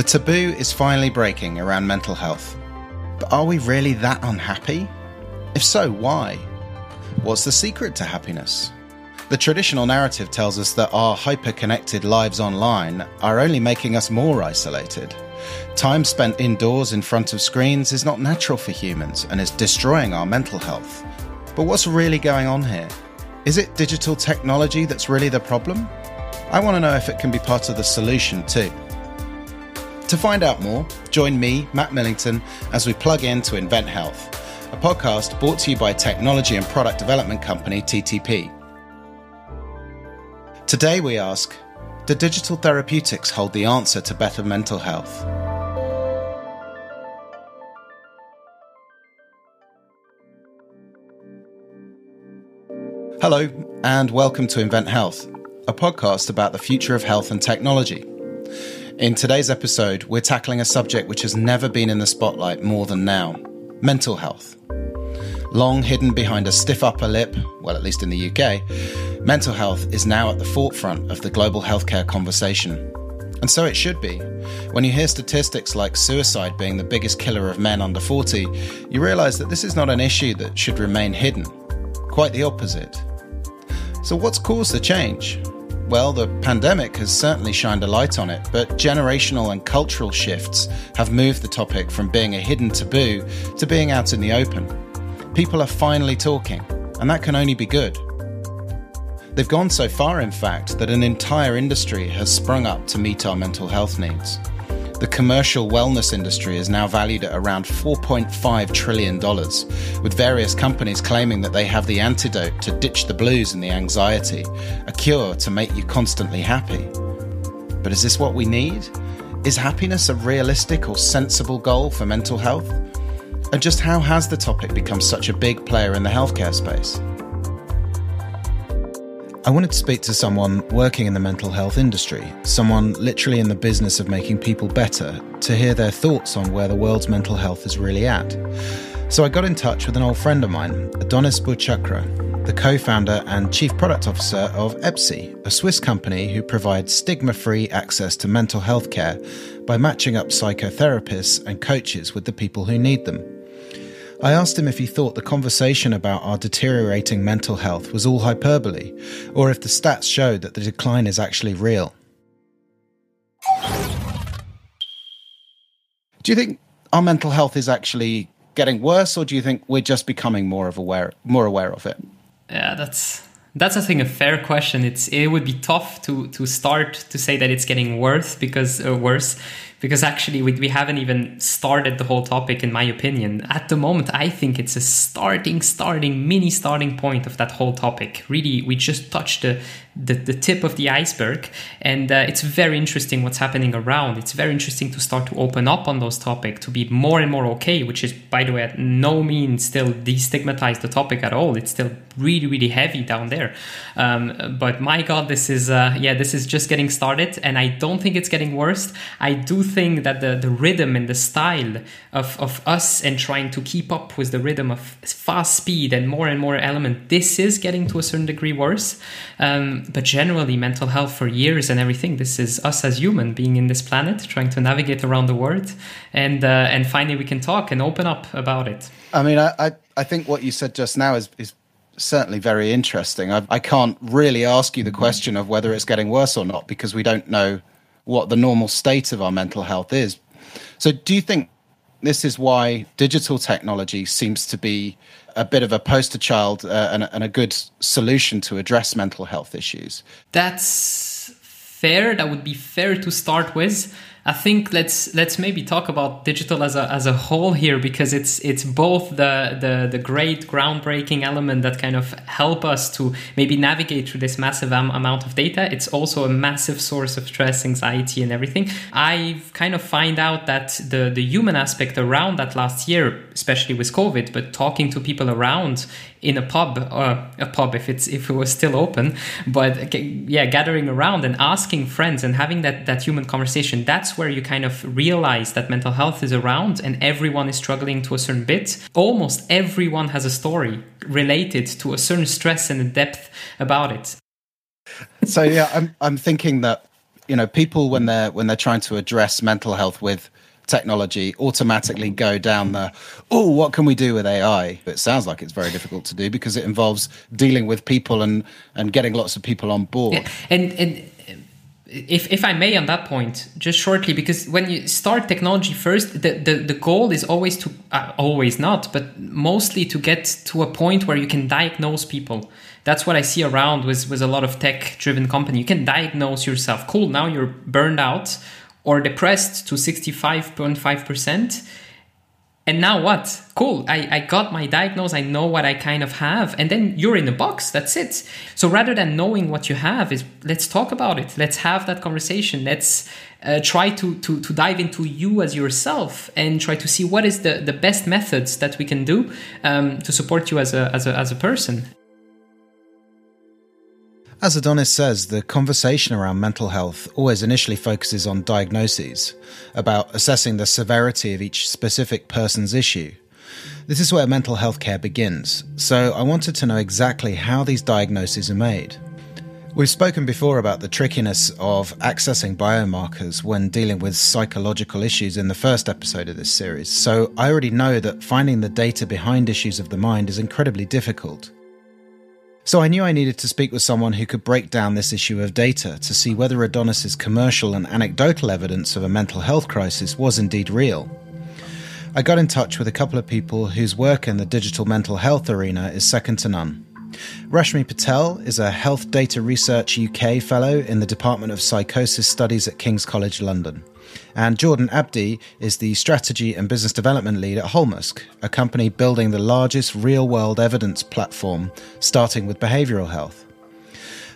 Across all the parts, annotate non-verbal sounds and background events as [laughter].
The taboo is finally breaking around mental health. But are we really that unhappy? If so, why? What's the secret to happiness? The traditional narrative tells us that our hyper connected lives online are only making us more isolated. Time spent indoors in front of screens is not natural for humans and is destroying our mental health. But what's really going on here? Is it digital technology that's really the problem? I want to know if it can be part of the solution too. To find out more, join me, Matt Millington, as we plug in to Invent Health, a podcast brought to you by technology and product development company TTP. Today we ask Do digital therapeutics hold the answer to better mental health? Hello, and welcome to Invent Health, a podcast about the future of health and technology. In today's episode, we're tackling a subject which has never been in the spotlight more than now mental health. Long hidden behind a stiff upper lip, well, at least in the UK, mental health is now at the forefront of the global healthcare conversation. And so it should be. When you hear statistics like suicide being the biggest killer of men under 40, you realise that this is not an issue that should remain hidden. Quite the opposite. So, what's caused the change? Well, the pandemic has certainly shined a light on it, but generational and cultural shifts have moved the topic from being a hidden taboo to being out in the open. People are finally talking, and that can only be good. They've gone so far, in fact, that an entire industry has sprung up to meet our mental health needs. The commercial wellness industry is now valued at around $4.5 trillion, with various companies claiming that they have the antidote to ditch the blues and the anxiety, a cure to make you constantly happy. But is this what we need? Is happiness a realistic or sensible goal for mental health? And just how has the topic become such a big player in the healthcare space? I wanted to speak to someone working in the mental health industry, someone literally in the business of making people better, to hear their thoughts on where the world's mental health is really at. So I got in touch with an old friend of mine, Adonis Bou Chakra, the co founder and chief product officer of Aepsy, a Swiss company who provides stigma free access to mental health care by matching up psychotherapists and coaches with the people who need them. I asked him if he thought the conversation about our deteriorating mental health was all hyperbole, or if the stats showed that the decline is actually real. Do you think our mental health is actually getting worse, or do you think we're just becoming more of aware, more aware of it? Yeah, that's that's I think a fair question. It's it would be tough to to start to say that it's getting worse because uh, worse because actually we, we haven't even started the whole topic in my opinion. At the moment i think it's a starting starting mini starting point of that whole topic. Really we just touched the the, the tip of the iceberg and uh, it's very interesting what's happening around. It's very interesting to start to open up on those topics to be more and more okay which is by the way at no means still destigmatize the topic at all. It's still really really heavy down there. Um, but my god this is uh, yeah this is just getting started and i don't think it's getting worse. I do think that the, the rhythm and the style of, of us and trying to keep up with the rhythm of fast speed and more and more element this is getting to a certain degree worse. Um, but generally mental health for years and everything this is us as human being in this planet trying to navigate around the world. And uh, and finally we can talk and open up about it. I mean i i, I think what you said just now is is certainly very interesting. I, I can't really ask you the question of whether it's getting worse or not because we don't know what the normal state of our mental health is so do you think this is why digital technology seems to be a bit of a poster child uh, and, and, a good solution to address mental health issues. That's fair. That would be fair to start with. I think let's let's maybe talk about digital as a as a whole here because it's it's both the the the great groundbreaking element that kind of help us to maybe navigate through this massive am- amount of data. It's also a massive source of stress, anxiety, and everything. I've kind of find out that the the human aspect around that last year, especially with COVID, but talking to people around in a pub or uh, a pub if it's if it was still open but yeah gathering around and asking friends and having that that human conversation that's where you kind of realize that mental health is around and everyone is struggling to a certain bit. Almost everyone has a story related to a certain stress and a depth about it. So yeah i'm i'm thinking that you know, people when they're when they're trying to address mental health with technology automatically go down the oh what can we do with ai it sounds like it's very difficult to do because it involves dealing with people and and getting lots of people on board yeah. and and if, if I may on that point, just shortly, because when you start technology first, the, the, the goal is always to, uh, always not, but mostly to get to a point where you can diagnose people. That's what I see around with, with a lot of tech driven company. You can diagnose yourself. Cool, now you're burned out or depressed to 65.5%. And now what? Cool. I, I got my diagnosis. I know what I kind of have. And then you're in a box. That's it. So rather than knowing what you have, is let's talk about it. Let's have that conversation. Let's uh, try to, to, to dive into you as yourself and try to see what is the, the best methods that we can do um, to support you as a, as a, as a person. As Adonis says, the conversation around mental health always initially focuses on diagnoses, about assessing the severity of each specific person's issue. This is where mental health care begins, so I wanted to know exactly how these diagnoses are made. We've spoken before about the trickiness of accessing biomarkers when dealing with psychological issues in the first episode of this series, so I already know that finding the data behind issues of the mind is incredibly difficult. So I knew I needed to speak with someone who could break down this issue of data to see whether Adonis's commercial and anecdotal evidence of a mental health crisis was indeed real. I got in touch with a couple of people whose work in the digital mental health arena is second to none. Rashmi Patel is a Health Data Research UK Fellow in the Department of Psychosis Studies at King's College London. And Jordan Abdi is the Strategy and Business Development Lead at Holmusk, a company building the largest real world evidence platform starting with behavioral health.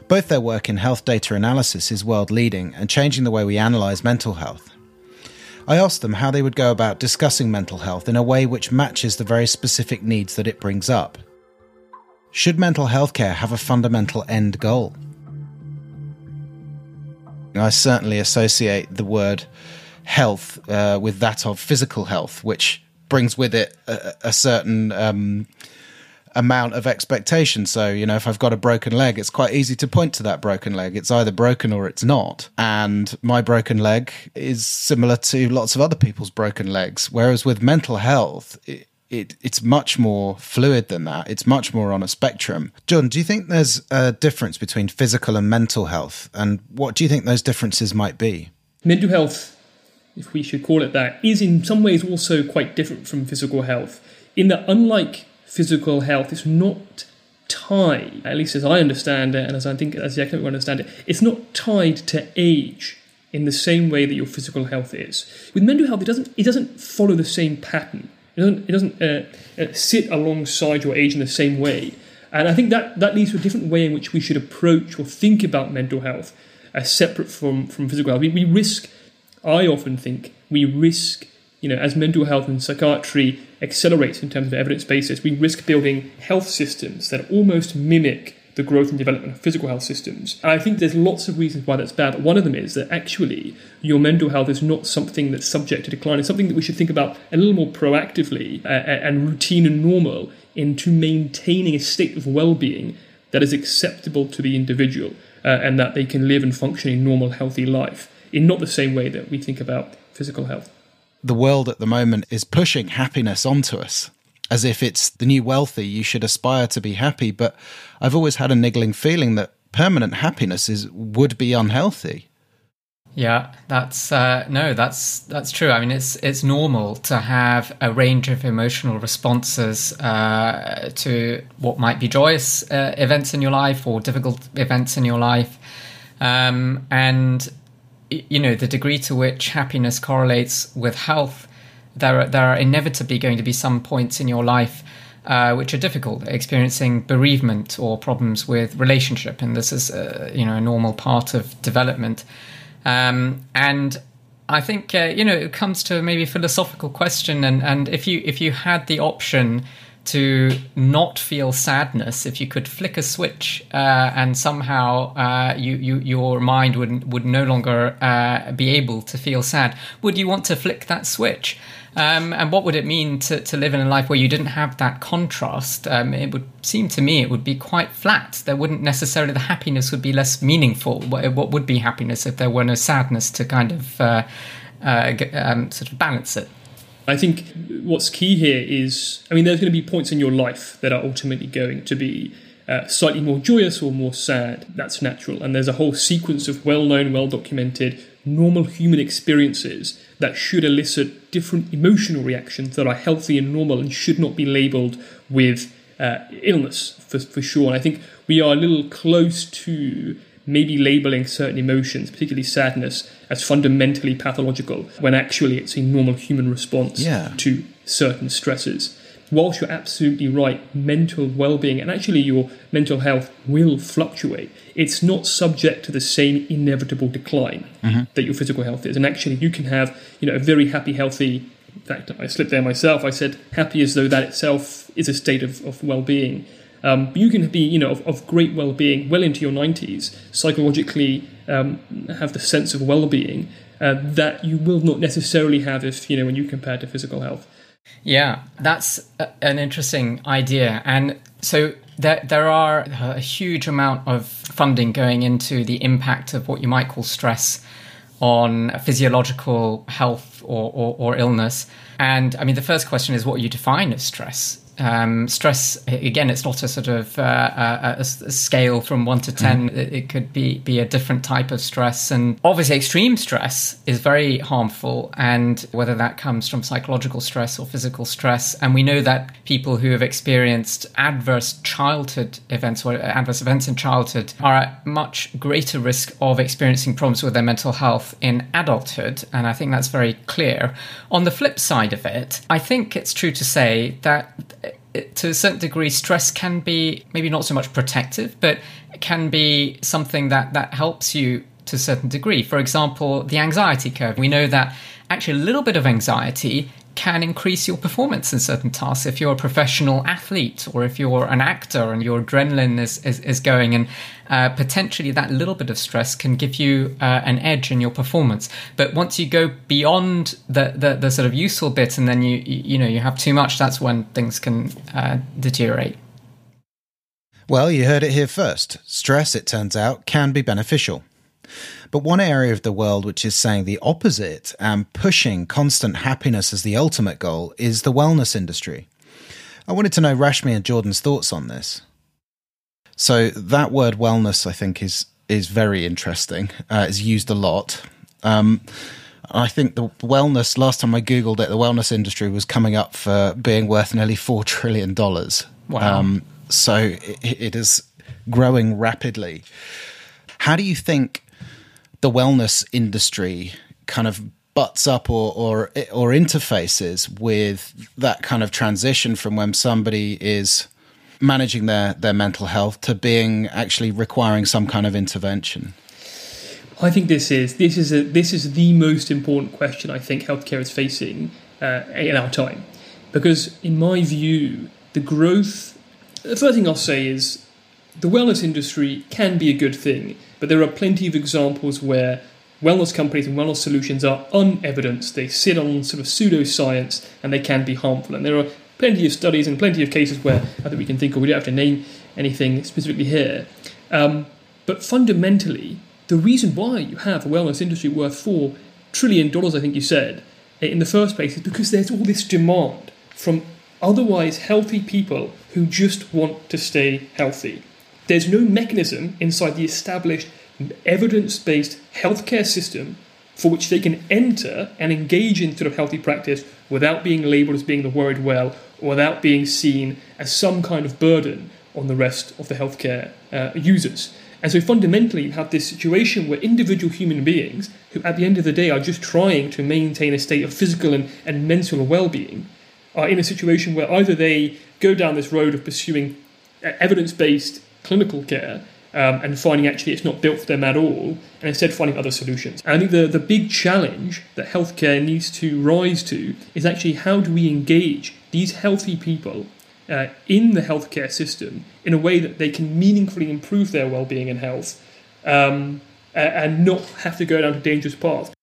Both their work in health data analysis is world leading and changing the way we analyse mental health. I asked them how they would go about discussing mental health in a way which matches the very specific needs that it brings up. Should mental health care have a fundamental end goal? I certainly associate the word health uh, with that of physical health, which brings with it a, a certain um, amount of expectation. So, you know, if I've got a broken leg, it's quite easy to point to that broken leg. It's either broken or it's not. And my broken leg is similar to lots of other people's broken legs. Whereas with mental health, it, it, it's much more fluid than that. It's much more on a spectrum. John, do you think there's a difference between physical and mental health? And what do you think those differences might be? Mental health, if we should call it that, is in some ways also quite different from physical health, in that unlike physical health, it's not tied, at least as I understand it, and as I think as the academic understand it, it's not tied to age in the same way that your physical health is. With mental health, it doesn't it doesn't follow the same pattern. It doesn't, it doesn't uh, uh, sit alongside your age in the same way. And I think that, that leads to a different way in which we should approach or think about mental health as separate from, from physical health. We, we risk, I often think, we risk, you know, as mental health and psychiatry accelerates in terms of evidence basis, we risk building health systems that almost mimic the growth and development of physical health systems. And I think there's lots of reasons why that's bad. One of them is that actually your mental health is not something that's subject to decline. It's something that we should think about a little more proactively uh, and routine and normal into maintaining a state of well-being that is acceptable to the individual uh, and that they can live and function a normal, healthy life in not the same way that we think about physical health. The world at the moment is pushing happiness onto us as if it's the new wealthy, you should aspire to be happy. But I've always had a niggling feeling that permanent happiness is would be unhealthy. Yeah, that's uh, no, that's that's true. I mean, it's it's normal to have a range of emotional responses uh, to what might be joyous uh, events in your life or difficult events in your life, um, and you know the degree to which happiness correlates with health there are, there are inevitably going to be some points in your life uh, which are difficult, experiencing bereavement or problems with relationship, and this is uh, you know a normal part of development. Um, and I think uh, you know it comes to maybe a philosophical question, and, and if you if you had the option to not feel sadness if you could flick a switch uh, and somehow uh, you, you, your mind would would no longer uh, be able to feel sad. Would you want to flick that switch? Um, and what would it mean to, to live in a life where you didn't have that contrast? Um, it would seem to me it would be quite flat. There wouldn't necessarily the happiness would be less meaningful. What, would be happiness if there were no sadness to kind of uh, uh, um, sort of balance it I think what's key here is I mean, there's going to be points in your life that are ultimately going to be uh, slightly more joyous or more sad. That's natural. And there's a whole sequence of well known, well documented, normal human experiences that should elicit different emotional reactions that are healthy and normal and should not be labeled with uh, illness for, for sure. And I think we are a little close to maybe labeling certain emotions, particularly sadness, as fundamentally pathological when actually it's a normal human response yeah. to certain stresses. Whilst you're absolutely right, mental well being and actually your mental health will fluctuate. It's not subject to the same inevitable decline mm-hmm. that your physical health is. And actually, you can have you know a very happy, healthy. In fact, I slipped there myself. I said happy as though that itself is a state of, of well being um, you can be, you know, of, of great well-being well into your 90s, psychologically um, have the sense of well-being uh, that you will not necessarily have if, you know, when you compare to physical health. Yeah, that's a, an interesting idea. And so there, there are a huge amount of funding going into the impact of what you might call stress on physiological health or, or, or illness. And I mean, the first question is what you define as stress? Um, stress again, it's not a sort of uh, a, a, scale from one to 10 mm. it, it, could be be a different type of stress, and obviously, extreme stress is very harmful. And whether that comes from psychological stress or physical stress, and we know that people who have experienced adverse childhood events or adverse events in childhood are at much greater risk of experiencing problems with their mental health in adulthood, and I think that's very clear. On the flip side of it, I think it's true to say that to a certain degree, stress can be maybe not so much protective, but can be something that, that helps you to a certain degree. For example, the anxiety curve. We know that actually a little bit of anxiety can increase your performance in certain tasks. If you're a professional athlete or if you're an actor and your adrenaline is, is, is going, and uh, potentially that little bit of stress can give you uh, an edge in your performance. But once you go beyond the, the, the, sort of useful bit and then you, you know, you have too much, that's when things can uh, deteriorate. Well, you heard it here first. Stress, it turns out, can be beneficial. But one area of the world which is saying the opposite and pushing constant happiness as the ultimate goal is the wellness industry. I wanted to know Rashmi and Jordan's thoughts on this. So that word wellness, I think, is is very interesting. Uh, it's used a lot. Um, I think the wellness. Last time I googled it, the wellness industry was coming up for being worth nearly four [laughs] trillion dollars. Wow! Um, so it, it is growing rapidly. How do you think the wellness industry kind of butts up or, or or interfaces with that kind of transition from when somebody is managing their their mental health to being actually requiring some kind of intervention? I think this is this is a this is the most important question I think healthcare is facing uh, in our time. Because in my view the growth the first thing I'll say is the wellness industry can be a good thing but there are plenty of examples where wellness companies and wellness solutions are unevidenced. They sit on sort of pseudoscience and they can be harmful. And there are plenty of studies and plenty of cases where I think we can think of, we don't have to name anything specifically here. Um, but fundamentally, the reason why you have a wellness industry worth $4 trillion, I think you said, in the first place is because there's all this demand from otherwise healthy people who just want to stay healthy. There's no mechanism inside the established evidence based healthcare system for which they can enter and engage in sort of healthy practice without being labeled as being the worried well or without being seen as some kind of burden on the rest of the healthcare uh, users. And so fundamentally, you have this situation where individual human beings, who at the end of the day are just trying to maintain a state of physical and, and mental well being, are in a situation where either they go down this road of pursuing uh, evidence based clinical care um, and finding actually it's not built for them at all, and instead finding other solutions. And I think the, the big challenge that healthcare needs to rise to is actually how do we engage these healthy people uh, in the healthcare system in a way that they can meaningfully improve their well-being and health um, and not have to go down a dangerous path.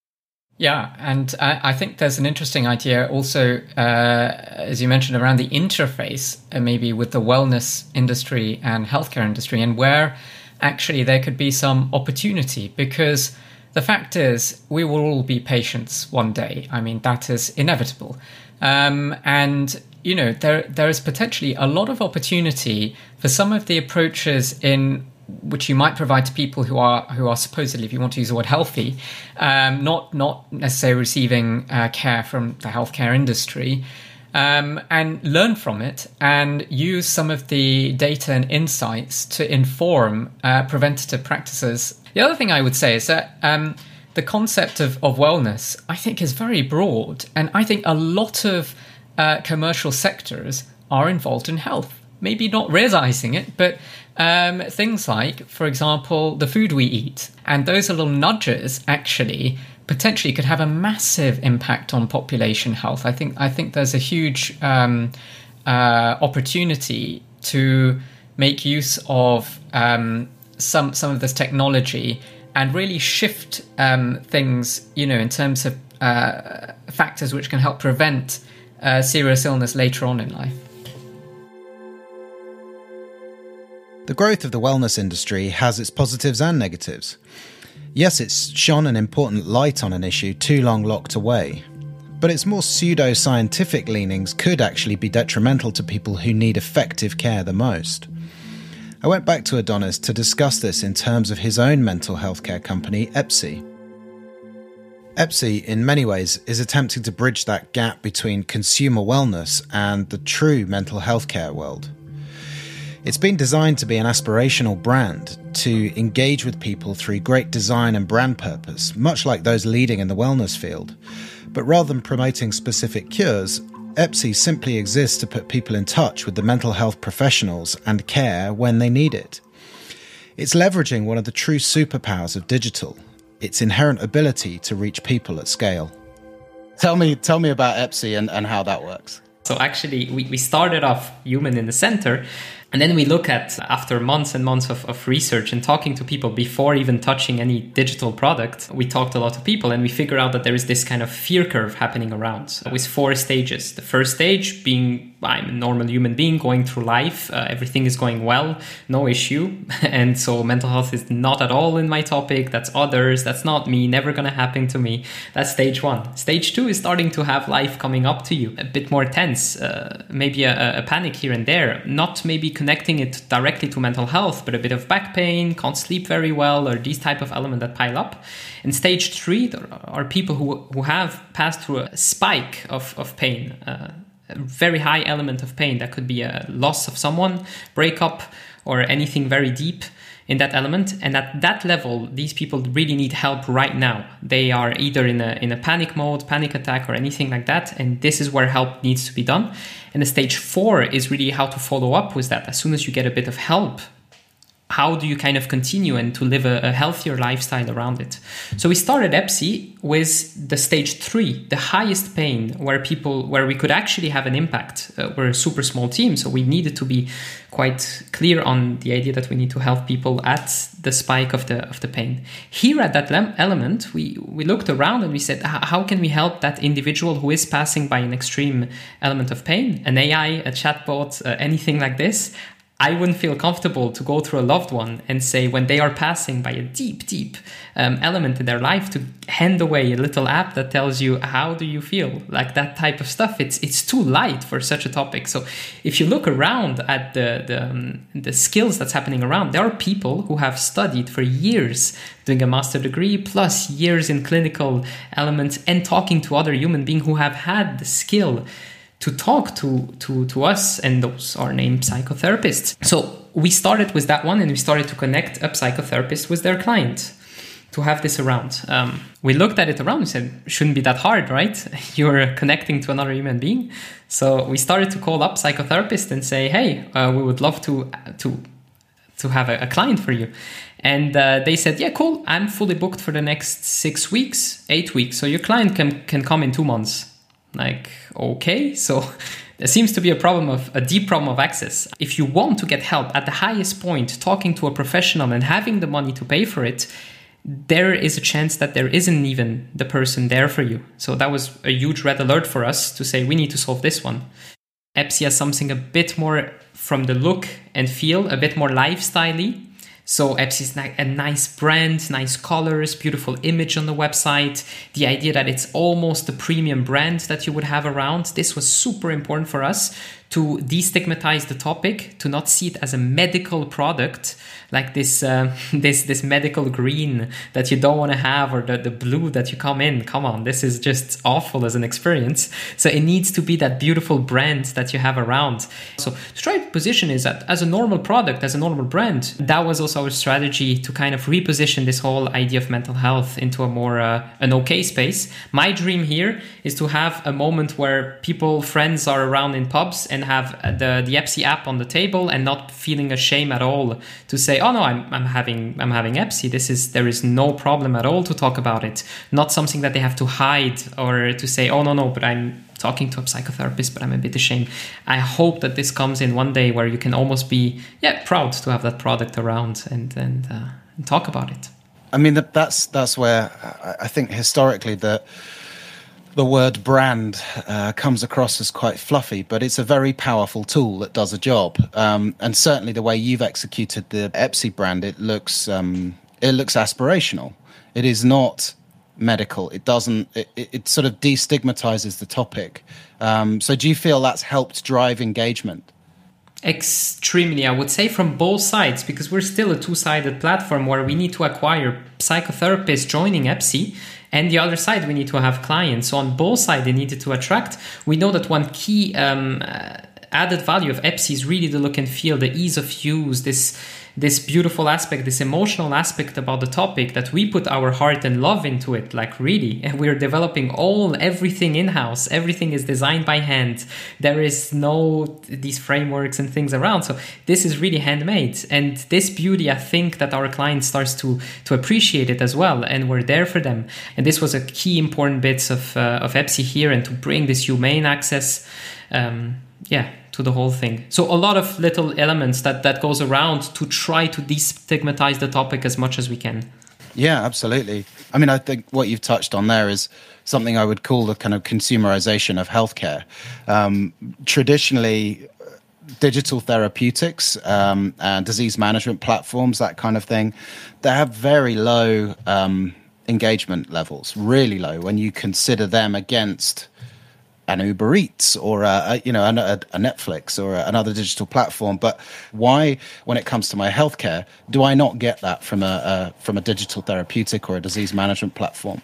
Yeah, and I, I, think there's an interesting idea also, uh, as you mentioned, around the interface, uh, maybe with the wellness industry and healthcare industry, and where actually there could be some opportunity because the fact is we will all be patients one day. I mean, that is inevitable. Um, and you know there there is potentially a lot of opportunity for some of the approaches in which you might provide to people who are who are supposedly, if you want to use the word healthy, um, not not necessarily receiving uh, care from the healthcare industry, um, and learn from it and use some of the data and insights to inform uh, preventative practices. The other thing I would say is that. Um, the concept of, of wellness, I think, is very broad, and I think a lot of uh, commercial sectors are involved in health. Maybe not realizing it, but um, things like, for example, the food we eat. And those little nudges actually potentially could have a massive impact on population health. I think I think there's a huge um, uh, opportunity to make use of um, some some of this technology and really shift um, things, you know, in terms of uh, factors which can help prevent uh, serious illness later on in life. The growth of the wellness industry has its positives and negatives. Yes, it's shone an important light on an issue too long locked away, but its more pseudo scientific leanings could actually be detrimental to people who need effective care the most. I went back to Adonis to discuss this in terms of his own mental health care company, Aepsy. Aepsy, in many ways, is attempting to bridge that gap between consumer wellness and the true mental health care world. It's been designed to be an aspirational brand, to engage with people through great design and brand purpose, much like those leading in the wellness field. But rather than promoting specific cures, Aepsy simply exists to put people in touch with the mental health professionals and care when they need it. It's leveraging one of the true superpowers of digital, its inherent ability to reach people at scale. Tell me, tell me about Aepsy and, and how that works. So actually, we, we started off human in the center, and then we look at, after months and months of, of research and talking to people before even touching any digital product, we talked a lot of people and we figure out that there is this kind of fear curve happening around with four stages. The first stage being I'm a normal human being going through life, uh, everything is going well, no issue. [laughs] and so mental health is not at all in my topic. That's others, that's not me, never gonna happen to me. That's stage one. Stage two is starting to have life coming up to you, a bit more tense, uh, maybe a, a panic here and there, not maybe connecting it directly to mental health, but a bit of back pain, can't sleep very well, or these type of elements that pile up. In stage three are people who, who have passed through a spike of, of pain, uh, very high element of pain. That could be a loss of someone, breakup, or anything very deep in that element. And at that level these people really need help right now. They are either in a in a panic mode panic attack or anything like that. And this is where help needs to be done. And the stage 4 is really how to follow up with that. As soon as you get a bit of help how do you kind of continue and to live a, a, healthier lifestyle around it? So we started Aepsy with the stage three, the highest pain, where people where we could actually have an impact. Uh, we're a super small team, so we needed to be quite clear on the idea that we need to help people at the spike of the of the pain. Here at that element, we we looked around and we said, how can we help that individual who is passing by an extreme element of pain, an AI, a chatbot, uh, anything like this? I wouldn't feel comfortable to go through a loved one and say when they are passing by a deep, deep um, element in their life to hand away a little app that tells you how do you feel, like that type of stuff. It's it's too light for such a topic. So if you look around at the the, um, the skills that's happening around, there are people who have studied for years doing a master degree plus years in clinical elements and talking to other human beings who have had the skill to talk to, to, to us, and those are named psychotherapists. So we started with that one, and we started to connect a psychotherapist with their client to have this around. Um, we looked at it around and said, shouldn't be that hard, right? [laughs] You're connecting to another human being. So we started to call up psychotherapists and say, hey, uh, we would love to to to have a, a client for you. And uh, they said, yeah, cool. I'm fully booked for the next six weeks, eight weeks. So your client can can come in two months like okay so there seems to be a problem of a deep problem of access. If you want to get help at the highest point, talking to a professional and having the money to pay for it, there is a chance that there isn't even the person there for you. So that was a huge red alert for us to say we need to solve this one. Aepsy has something a bit more from the look and feel, a bit more lifestyley. So Aepsy is a nice brand, nice colors, beautiful image on the website. The idea that it's almost the premium brand that you would have around. This was super important for us to destigmatize the topic, to not see it as a medical product, like this uh, [laughs] this this medical green that you don't want to have, or the, the blue that you come in. Come on, this is just awful as an experience. So it needs to be that beautiful brand that you have around. So to position is that as a normal product, as a normal brand. That was also our strategy to kind of reposition this whole idea of mental health into a more uh, an okay space. My dream here is to have a moment where people, friends are around in pubs and have the the Aepsy app on the table and not feeling ashamed at all to say, "Oh no, I'm I'm having I'm having Aepsy. This is there is no problem at all to talk about it. Not something that they have to hide or to say, "Oh no no, but I'm talking to a psychotherapist, but I'm a bit ashamed." I hope that this comes in one day where you can almost be yeah proud to have that product around and and, uh, and talk about it. I mean, that's that's where I think historically the the word brand uh, comes across as quite fluffy, but it's a very powerful tool that does a job. Um, and certainly, the way you've executed the Aepsy brand, it looks um, it looks aspirational. It is not medical. It doesn't. It, it sort of destigmatizes the topic. Um, so, do you feel that's helped drive engagement? Extremely, I would say from both sides, because we're still a two sided platform where we need to acquire psychotherapists joining Aepsy and the other side we need to have clients. So on both sides they needed to attract. We know that one key um, added value of Aepsy is really the look and feel the ease of use this this beautiful aspect, this emotional aspect about the topic that we put our heart and love into it. Like really, And [laughs] we're developing all everything in house. Everything is designed by hand. There is no these frameworks and things around. So this is really handmade, and this beauty, I think that our client starts to to appreciate it as well, and we're there for them. And this was a key important bits of uh, of Aepsy here, and to bring this humane access. Um, yeah to the whole thing. So a lot of little elements that that goes around to try to destigmatize the topic as much as we can. Yeah absolutely. I mean i think what you've touched on there is something i would call the kind of consumerization of healthcare. Um, traditionally digital therapeutics um, and disease management platforms that kind of thing they have very low um, engagement levels really low when you consider them against an Uber Eats or a, a you know a, a, Netflix or another digital platform. But why, when it comes to my healthcare, do I not get that from a, from a digital therapeutic or a disease management platform?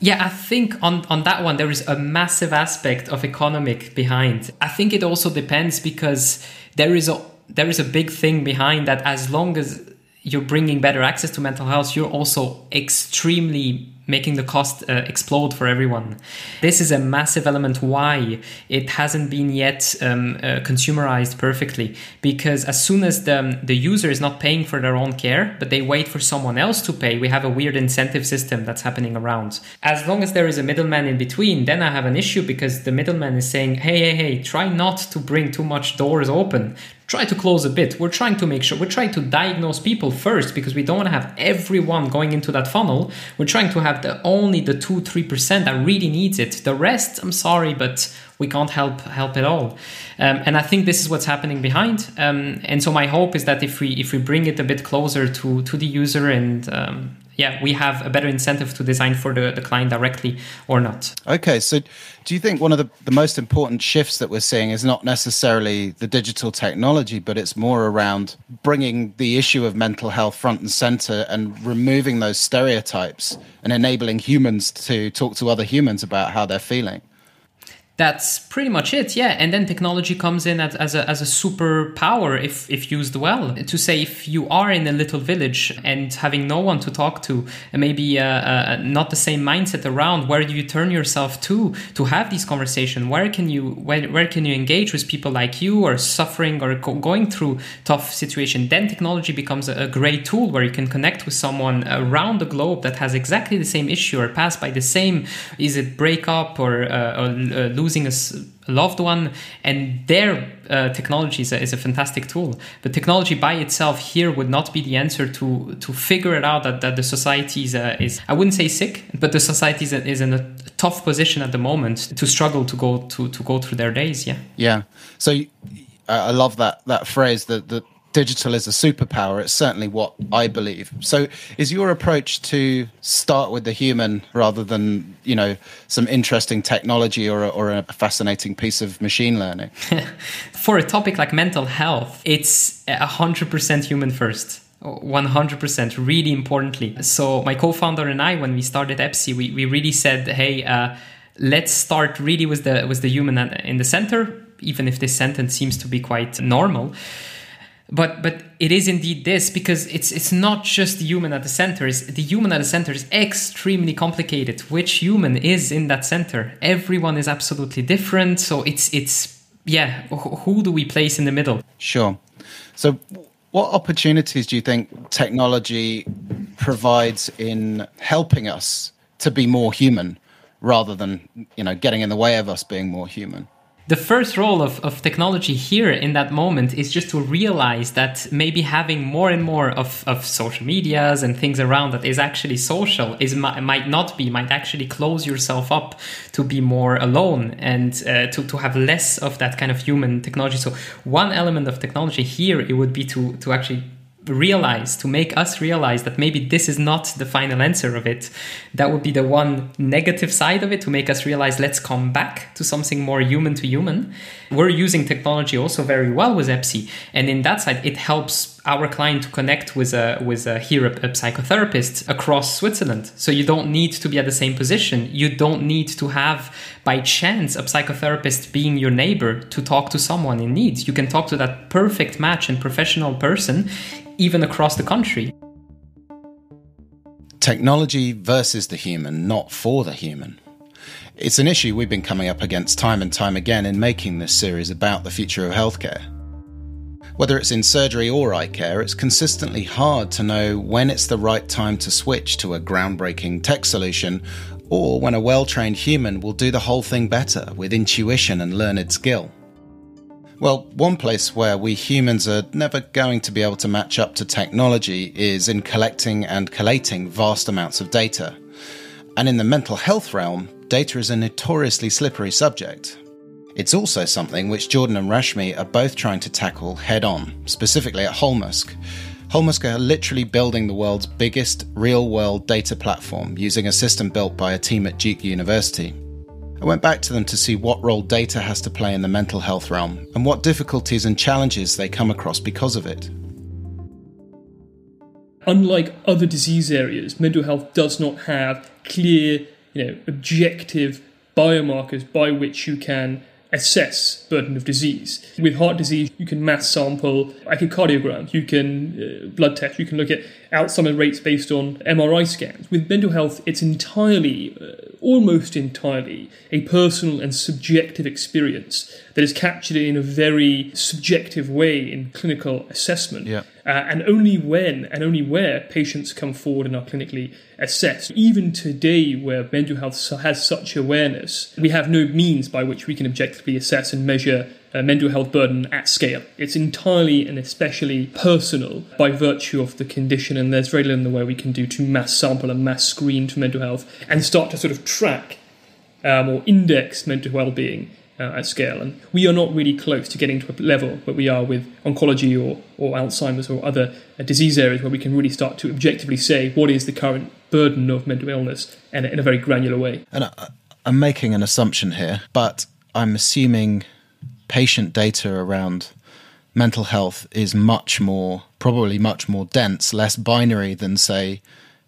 Yeah, I think on, on that one, there is a massive aspect of economic behind. I think it also depends because there is a there is a big thing behind that as long as you're bringing better access to mental health, you're also extremely making the cost uh, explode for everyone. This is a massive element why it hasn't been yet um, uh, consumerized perfectly. Because as soon as the, the user is not paying for their own care, but they wait for someone else to pay, we have a weird incentive system that's happening around. As long as there is a middleman in between, then I have an issue because the middleman is saying, hey, hey, hey, try not to bring too much doors open try to close a bit. We're trying to make sure we're trying to diagnose people first because we don't want to have everyone going into that funnel. We're trying to have the only the two three percent that really needs it. The rest, I'm sorry, but we can't help help at all. Um, and I think this is what's happening behind. Um, and so my hope is that if we if we bring it a bit closer to to the user and um, yeah, we have a better incentive to design for the, the client directly or not. Okay, so do you think one of the, the most important shifts that we're seeing is not necessarily the digital technology, but it's more around bringing the issue of mental health front and center and removing those stereotypes and enabling humans to talk to other humans about how they're feeling? That's pretty much it yeah. And then technology comes in as, as a, as a superpower if, if used well. To say if you are in a little village and having no one to talk to maybe uh, uh, not the same mindset around where do you turn yourself to to have these conversations where can you where, where can you engage with people like you or suffering or go- going through tough situation? Then technology becomes a, a great tool where you can connect with someone around the globe that has exactly the same issue or passed by the same is it breakup or, uh, or uh, lose losing a, a loved one, and their uh, technology is a, is a, fantastic tool. But technology by itself here would not be the answer to to figure it out that, that the society is, uh, is I wouldn't say sick, but the society is, is in a tough position at the moment to struggle to go to to go through their days. Yeah. Yeah. So I love that that phrase that that digital is a superpower. It's certainly what I believe. So, is your approach to start with the human rather than you know some interesting technology or a, or a fascinating piece of machine learning? [laughs] For a topic like mental health, it's hundred percent human first. 100% really importantly so my co-founder and i when we started Aepsy we, we really said hey uh, let's start really with the with the human in the center even if this sentence seems to be quite normal but but it is indeed this because it's it's not just the human at the center. Is the human at the center is extremely complicated. Which human is in that center? Everyone is absolutely different. So it's it's yeah who do we place in the middle? Sure. So what opportunities do you think technology provides in helping us to be more human rather than you know getting in the way of us being more human the first role of, of technology here in that moment is just to realize that maybe having more and more of, of social medias and things around that is actually social is might not be might actually close yourself up to be more alone and uh, to, to have less of that kind of human technology. So one element of technology here it would be to to actually realize, to make us realize that maybe this is not the final answer of it. That would be the one negative side of it to make us realize let's come back to something more human to human. We're using technology also very well with Aepsy, and in that side, it helps our client to connect with a with a here a, a psychotherapist across Switzerland. So you don't need to be at the same position. You don't need to have by chance a psychotherapist being your neighbor to talk to someone in need. You can talk to that perfect match and professional person even across the country. Technology versus the human, not for the human. It's an issue we've been coming up against time and time again in making this series about the future of healthcare. Whether it's in surgery or eye care, it's consistently hard to know when it's the right time to switch to a groundbreaking tech solution or when a well trained human will do the whole thing better with intuition and learned skill. Well, one place where we humans are never going to be able to match up to technology is in collecting and collating vast amounts of data. And in the mental health realm, data is a notoriously slippery subject. It's also something which Jordan and Rashmi are both trying to tackle head on, specifically at Holmusk. Holmusk are literally building the world's biggest real world data platform using a system built by a team at Duke University. I went back to them to see what role data has to play in the mental health realm and what difficulties and challenges they come across because of it. Unlike other disease areas, mental health does not have clear, you know, objective biomarkers by which you can assess burden of disease. With heart disease, you can mass sample echocardiogram, you can uh, blood test, you can look at Alzheimer's rates based on MRI scans. With mental health, it's entirely, uh, almost entirely, a personal and subjective experience that is captured in a very subjective way in clinical assessment. Yeah. Uh, and only when and only where patients come forward and are clinically assessed. Even today, where mental health has such awareness, we have no means by which we can objectively assess and measure uh, mental health burden at scale. It's entirely and especially personal by virtue of the condition, and there's very little in the way we can do to mass sample and mass screen for mental health and start to sort of track um, or index mental well-being uh, at scale. And we are not really close to getting to a level where we are with oncology or, or Alzheimer's or other uh, disease areas where we can really start to objectively say what is the current burden of mental illness and in a very granular way. And I, I'm making an assumption here, but I'm assuming patient data around mental health is much more, probably much more dense, less binary than, say,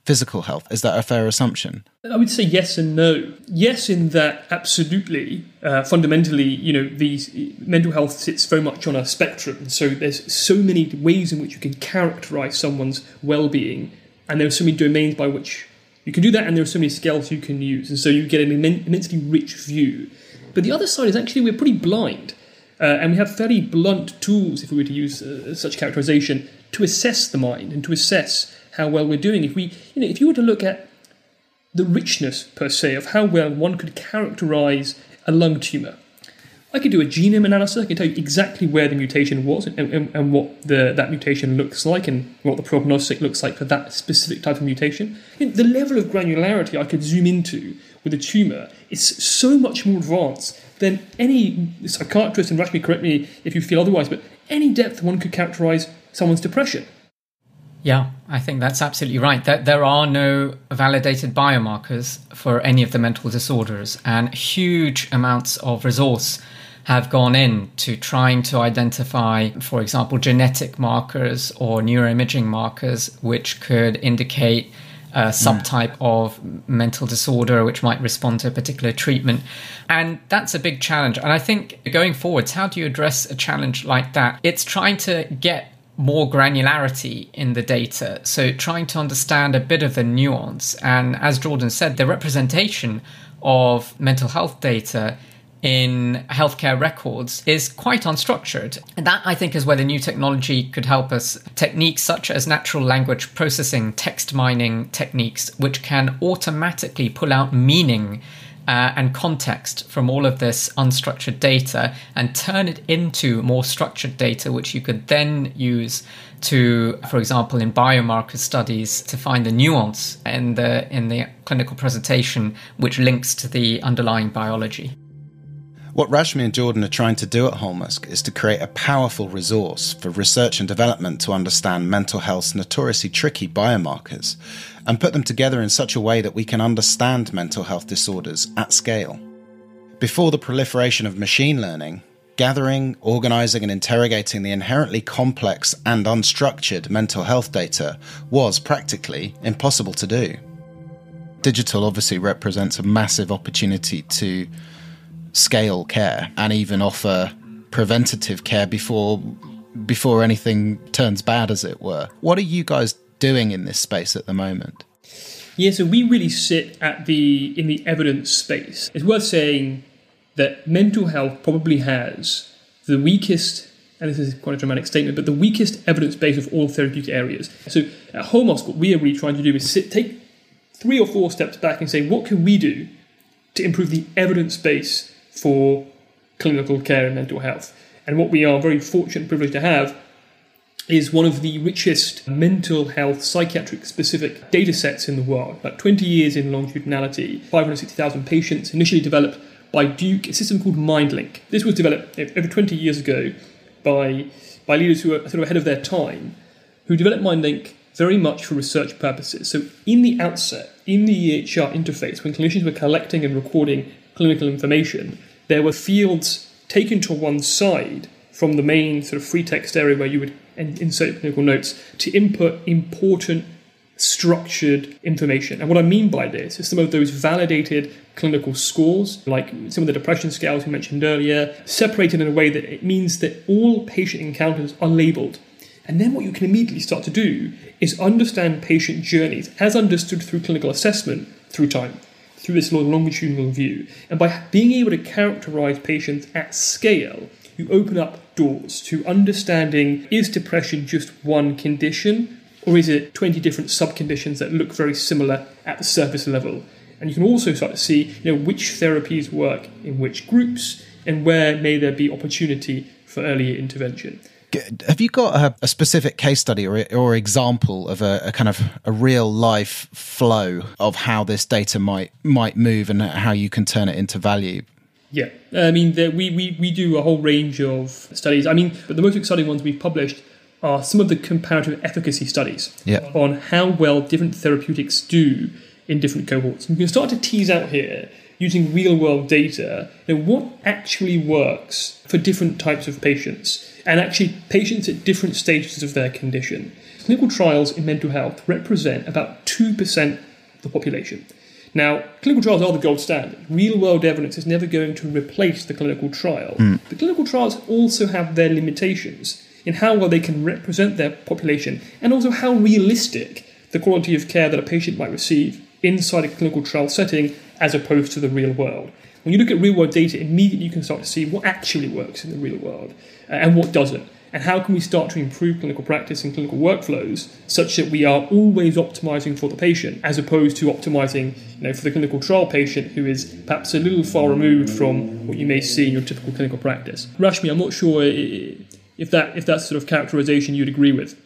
physical health. Is that a fair assumption? I would say yes and no. Yes, in that absolutely, uh, fundamentally, you know, these mental health sits very much on a spectrum. So there's so many ways in which you can characterize someone's well-being, and there are so many domains by which you can do that, and there are so many scales you can use, and so you get an immensely rich view. But the other side is actually we're pretty blind, uh, and we have fairly blunt tools, if we were to use uh, such characterization, to assess the mind and to assess how well we're doing. If we, you know, if you were to look at the richness per se of how well one could characterize a lung tumour. I could do a genome analysis. I can tell you exactly where the mutation was and, and, and, what the, that mutation looks like and what the prognostic looks like for that specific type of mutation. the level of granularity I could zoom into with a tumour is so much more advanced than any psychiatrist, and Rashmi, correct me if you feel otherwise, but any depth one could characterise someone's depression. Yeah, I think that's absolutely right. That there are no validated biomarkers for any of the mental disorders, and huge amounts of resource have gone in to trying to identify, for example, genetic markers or neuroimaging markers which could indicate subtype of mental disorder which might respond to a particular treatment. And that's a big challenge. And I think going forwards, how do you address a challenge like that? It's trying to get more granularity in the data. So trying to understand a bit of the nuance. And as Jordan said, the representation of mental health data in healthcare records is quite unstructured. And that, I think, is where the new technology could help us. Techniques such as natural language processing, text mining techniques, which can automatically pull out meaning uh, and context from all of this unstructured data and turn it into more structured data, which you could then use to, for example, in biomarker studies, to find the nuance in the in the clinical presentation, which links to the underlying biology. What Rashmi and Jordan are trying to do at Holmusk is to create a powerful resource for research and development to understand mental health's notoriously tricky biomarkers and put them together in such a way that we can understand mental health disorders at scale. Before the proliferation of machine learning, gathering, organizing, and interrogating the inherently complex and unstructured mental health data was practically impossible to do. Digital obviously represents a massive opportunity to scale care and even offer preventative care before before anything turns bad as it were. What are you guys doing in this space at the moment? Yeah so we really sit at the in the evidence space. It's worth saying that mental health probably has the weakest and this is quite a dramatic statement, but the weakest evidence base of all therapeutic areas. So at Holmusk, what we are really trying to do is sit, take three or four steps back and say, what can we do to improve the evidence base for clinical care and mental health. And what we are very fortunate and privileged to have is one of the richest mental health psychiatric specific data sets in the world. About 20 years in longitudinality, 560,000 patients, initially developed by Duke, a system called MindLinc. This was developed over 20 years ago by, by leaders who are sort of ahead of their time, who developed MindLinc very much for research purposes. So, in the outset, in the EHR interface, when clinicians were collecting and recording clinical information, there were fields taken to one side from the main sort of free text area where you would insert clinical notes to input important structured information. And what I mean by this is some of those validated clinical scores, like some of the depression scales we mentioned earlier, separated in a way that it means that all patient encounters are labeled. And then what you can immediately start to do is understand patient journeys as understood through clinical assessment through time through this longitudinal view. And by being able to characterize patients at scale, you open up doors to understanding is depression just one condition or is it 20 different subconditions that look very similar at the surface level? And you can also start to see you know, which therapies work in which groups and where may there be opportunity for earlier intervention have you got a, a, specific case study or, or example of a, a, kind of a real life flow of how this data might might move and how you can turn it into value? Yeah, I mean, the, we, we, we do a whole range of studies. I mean, but the most exciting ones we've published are some of the comparative efficacy studies yeah. on how well different therapeutics do in different cohorts. And you can start to tease out here using real world data you know, what actually works for different types of patients and actually patients at different stages of their condition. Clinical trials in mental health represent about 2% of the population. Now, clinical trials are the gold standard. Real world evidence is never going to replace the clinical trial. Mm. But clinical trials also have their limitations in how well they can represent their population and also how realistic the quality of care that a patient might receive inside a clinical trial setting as opposed to the real world. When you look at real world data, immediately you can start to see what actually works in the real world uh, and what doesn't. and how can we start to improve clinical practice and clinical workflows such that we are always optimizing for the patient as opposed to optimizing you know, for the clinical trial patient who is perhaps a little far removed from what you may see in your typical clinical practice. Rashmi, I'm not sure if that if that's sort of characterization you'd agree with.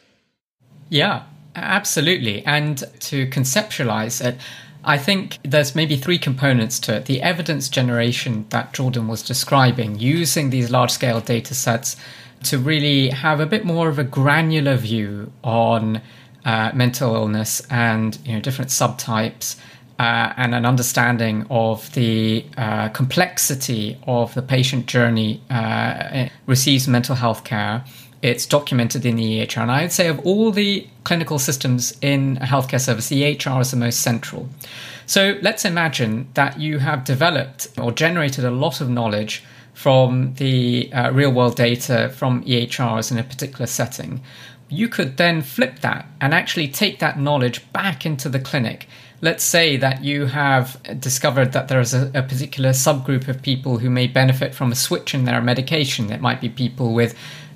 Yeah, absolutely. And to conceptualize it, I think there's maybe three components to it. The evidence generation that Jordan was describing, using these large scale data sets to really have a bit more of a granular view on uh, mental illness and you know different subtypes uh, and an understanding of the uh, complexity of the patient journey uh, receives mental health care. It's documented in the EHR, and I would say of all the clinical systems in a healthcare service, the EHR is the most central. So let's imagine that you have developed or generated a lot of knowledge from the uh, real world data from EHRs in a particular setting, you could then flip that and actually take that knowledge back into the clinic. Let's say that you have discovered that there is a, a particular subgroup of people who may benefit from a switch in their medication. It might be people with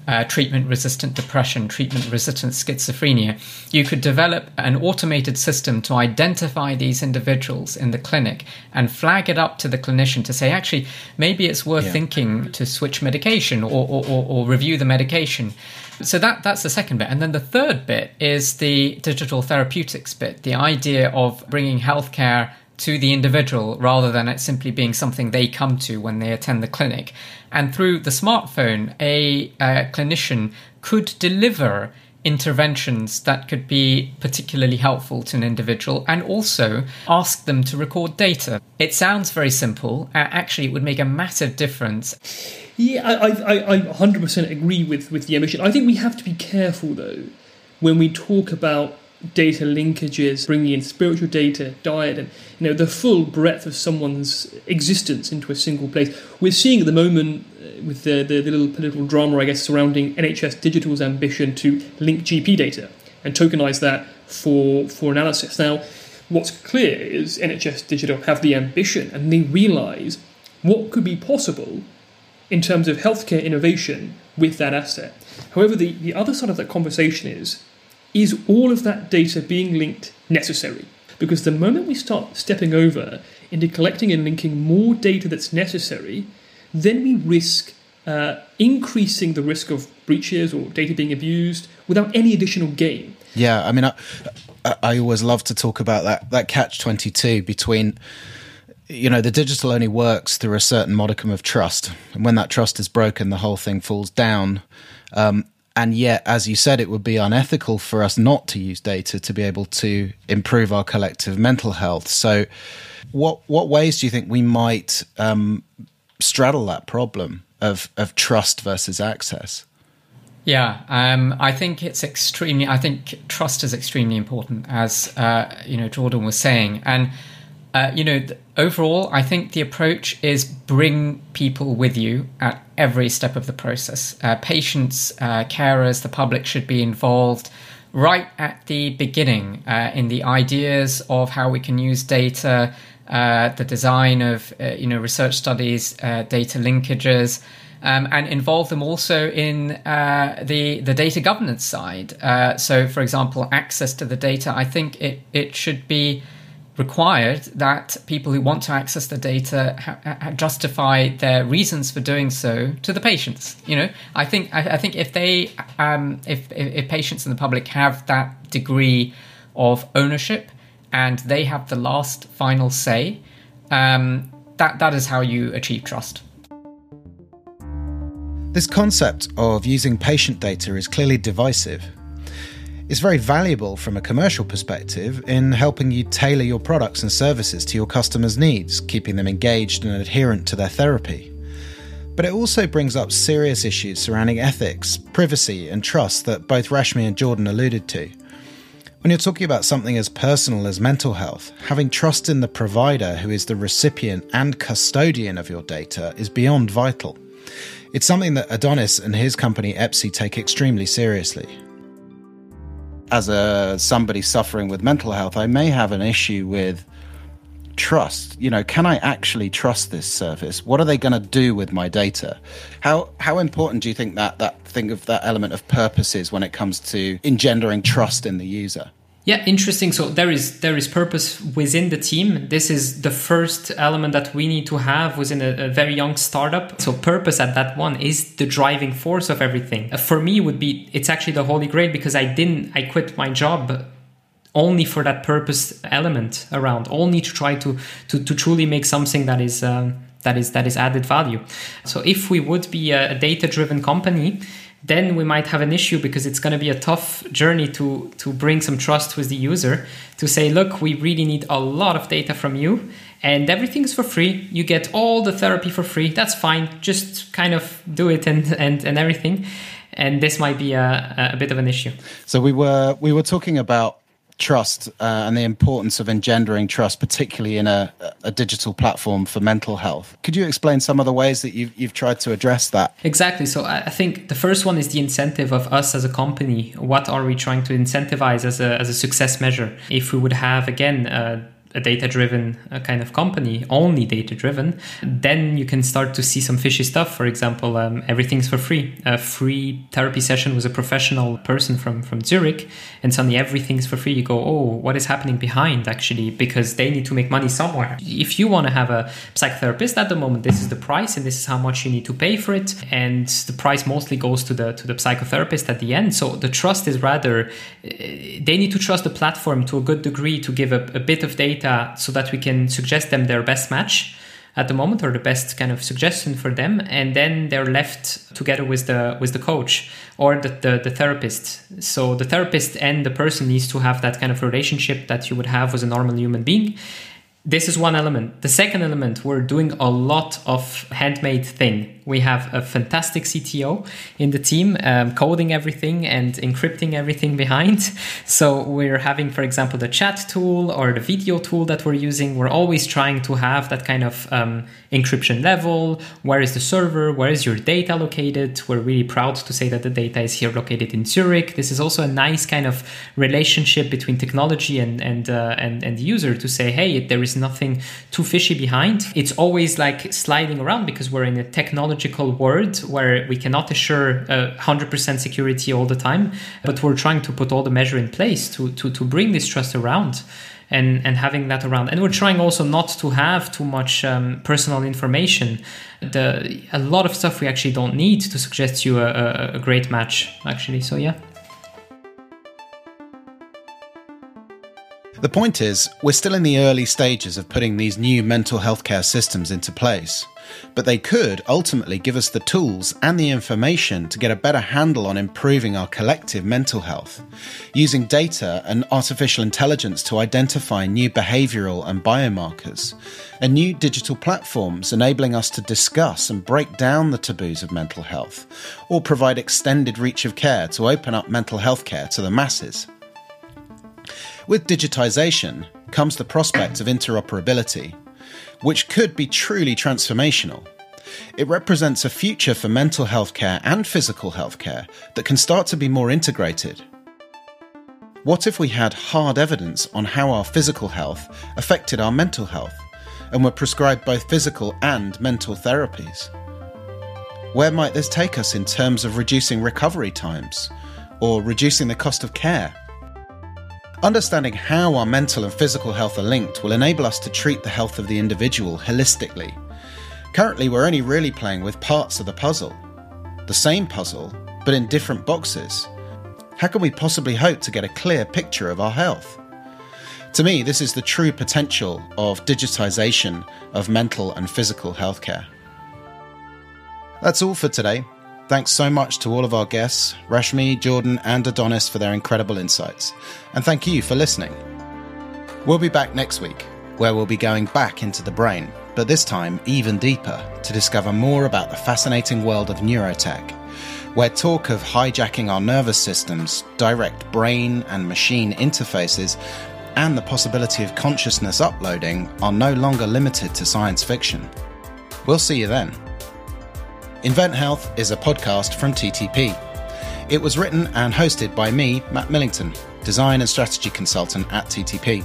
uh, treatment resistant depression, treatment resistant schizophrenia. You could develop an automated system to identify these individuals in the clinic and flag it up to the clinician to say, actually, maybe it's worth yeah. thinking to switch medication or, or, or, or review the medication. So that that's the second bit, and then the third bit is the digital therapeutics bit, the idea of bringing healthcare to the individual rather than it simply being something they come to when they attend the clinic. And through the smartphone, a, a clinician could deliver interventions that could be particularly helpful to an individual and also ask them to record data. It sounds very simple. Uh, actually, it would make a massive difference. Yeah, I, I, I 100% agree with, with the emission. I think we have to be careful, though, when we talk about data linkages, bringing in spiritual data, diet, and you know the full breadth of someone's existence into a single place. We're seeing at the moment uh, with the, the, the little political drama, I guess, surrounding NHS Digital's ambition to link GP data and tokenize that for for analysis. Now, what's clear is NHS Digital have the ambition and they realise what could be possible in terms of healthcare innovation with that asset. However, the, the other side of that conversation is is all of that data being linked necessary? Because the moment we start stepping over into collecting and linking more data that's necessary, then we risk uh, increasing the risk of breaches or data being abused without any additional gain. Yeah, I mean, I, I always love to talk about that that catch twenty two between you know the digital only works through a certain modicum of trust and when that trust is broken the whole thing falls down um, and yet, as you said, it would be unethical for us not to use data to be able to improve our collective mental health. So, what what ways do you think we might um, straddle that problem of of trust versus access? Yeah, um, I think it's extremely. I think trust is extremely important, as uh, you know Jordan was saying, and uh, you know, overall, I think the approach is bring people with you at every step of the process. Uh, patients, uh, carers, the public should be involved right at the beginning uh, in the ideas of how we can use data, uh, the design of uh, you know research studies, data linkages. Um, and involve them also in the the data governance side. so, for example, access to the data. I think it it should be required that people who want to access the data ha- justify their reasons for doing so to the patients. You know, I think I, I think if they um, if, if patients and the public have that degree of ownership and they have the last final say, um, that that is how you achieve trust. This concept of using patient data is clearly divisive is very valuable from a commercial perspective in helping you tailor your products and services to your customers' needs, keeping them engaged and adherent to their therapy. But it also brings up serious issues surrounding ethics, privacy, and trust that both Rashmi and Jordan alluded to. When you're talking about something as personal as mental health, having trust in the provider who is the recipient and custodian of your data is beyond vital. It's something that Adonis and his company Aepsy take extremely seriously as a somebody suffering with mental health, I may have an issue with trust. You know, can I actually trust this service? What are they going to do with my data? How how important do you think that that thing of that element of purpose is when it comes to engendering trust in the user? Yeah, interesting. So there is there is purpose within the team. This is the first element that we need to have within a, a, very young startup. So purpose at that one is the driving force of everything. Uh, for me, would be it's actually the holy grail because I didn't I quit my job only for that purpose element around, only to try to to, to truly make something that is. Um, that is that is added value. So if we would be a, a data driven company, then we might have an issue because it's going to be a tough journey to to bring some trust with the user to say look we really need a lot of data from you and everything's for free. You get all the therapy for free. That's fine. Just kind of do it and and, and everything. And this might be a, a bit of an issue. So we were we were talking about trust uh, and the importance of engendering trust, particularly in a, a, digital platform for mental health. Could you explain some of the ways that you've, you've tried to address that? Exactly. So I think the first one is the incentive of us as a company. What are we trying to incentivize as a, as a success measure? If we would have, again, uh, a data driven uh, kind of company, only data driven, then you can start to see some fishy stuff. For example, um, everything's for free. A free therapy session with a professional person from, from Zurich, and suddenly everything's for free. You go, oh, what is happening behind actually? Because they need to make money somewhere. If you want to have a psychotherapist at the moment, this is the price and this is how much you need to pay for it. And the price mostly goes to the to the psychotherapist at the end. So the trust is rather uh, they need to trust the platform to a good degree to give a, a bit of data data so that we can suggest them their best match at the moment or the best kind of suggestion for them and then they're left together with the with the coach or the, the, the, therapist. So the therapist and the person needs to have that kind of relationship that you would have with a normal human being. This is one element. The second element we're doing a lot of handmade thing we have a fantastic CTO in the team um, coding everything and encrypting everything behind. [laughs] So we're having, for example, the chat tool or the video tool that we're using. We're always trying to have that kind of um, encryption level. Where is the server? Where is your data located? We're really proud to say that the data is here located in Zurich. This is also a nice kind of relationship between technology and and uh, and, and the user to say, hey, there is nothing too fishy behind. It's always like sliding around because we're in a technology technological world where we cannot assure uh, 100% security all the time, but we're trying to put all the measure in place to, to, to bring this trust around. And, and having that around. And we're trying also not to have too much um, personal information. The a lot of stuff we actually don't need to suggest you a, a, a great match actually. So yeah. The point is, we're still in the early stages of putting these new mental health care systems into place but they could ultimately give us the tools and the information to get a better handle on improving our collective mental health, using data and artificial intelligence to identify new behavioural and biomarkers, and new digital platforms enabling us to discuss and break down the taboos of mental health, or provide extended reach of care to open up mental health care to the masses. With digitisation comes the prospect of interoperability which could be truly transformational. It represents a future for mental health care and physical health care that can start to be more integrated. What if we had hard evidence on how our physical health affected our mental health and were prescribed both physical and mental therapies? Where might this take us in terms of reducing recovery times or reducing the cost of care? Understanding how our mental and physical health are linked will enable us to treat the health of the individual holistically. Currently, we're only really playing with parts of the puzzle. The same puzzle, but in different boxes. How can we possibly hope to get a clear picture of our health? To me, this is the true potential of digitisation of mental and physical healthcare. That's all for today. Thanks so much to all of our guests, Rashmi, Jordan, and Adonis, for their incredible insights. And thank you for listening. We'll be back next week, where we'll be going back into the brain, but this time even deeper, to discover more about the fascinating world of neurotech, where talk of hijacking our nervous systems, direct brain and machine interfaces, and the possibility of consciousness uploading are no longer limited to science fiction. We'll see you then. Invent Health is a podcast from TTP. It was written and hosted by me, Matt Millington, design and strategy consultant at TTP.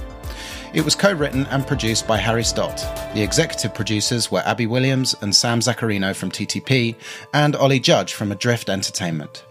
It was co written and produced by Harry Stott. The executive producers were Abby Williams and Sam Zaccarino from TTP, and Ollie Judge from Adrift Entertainment.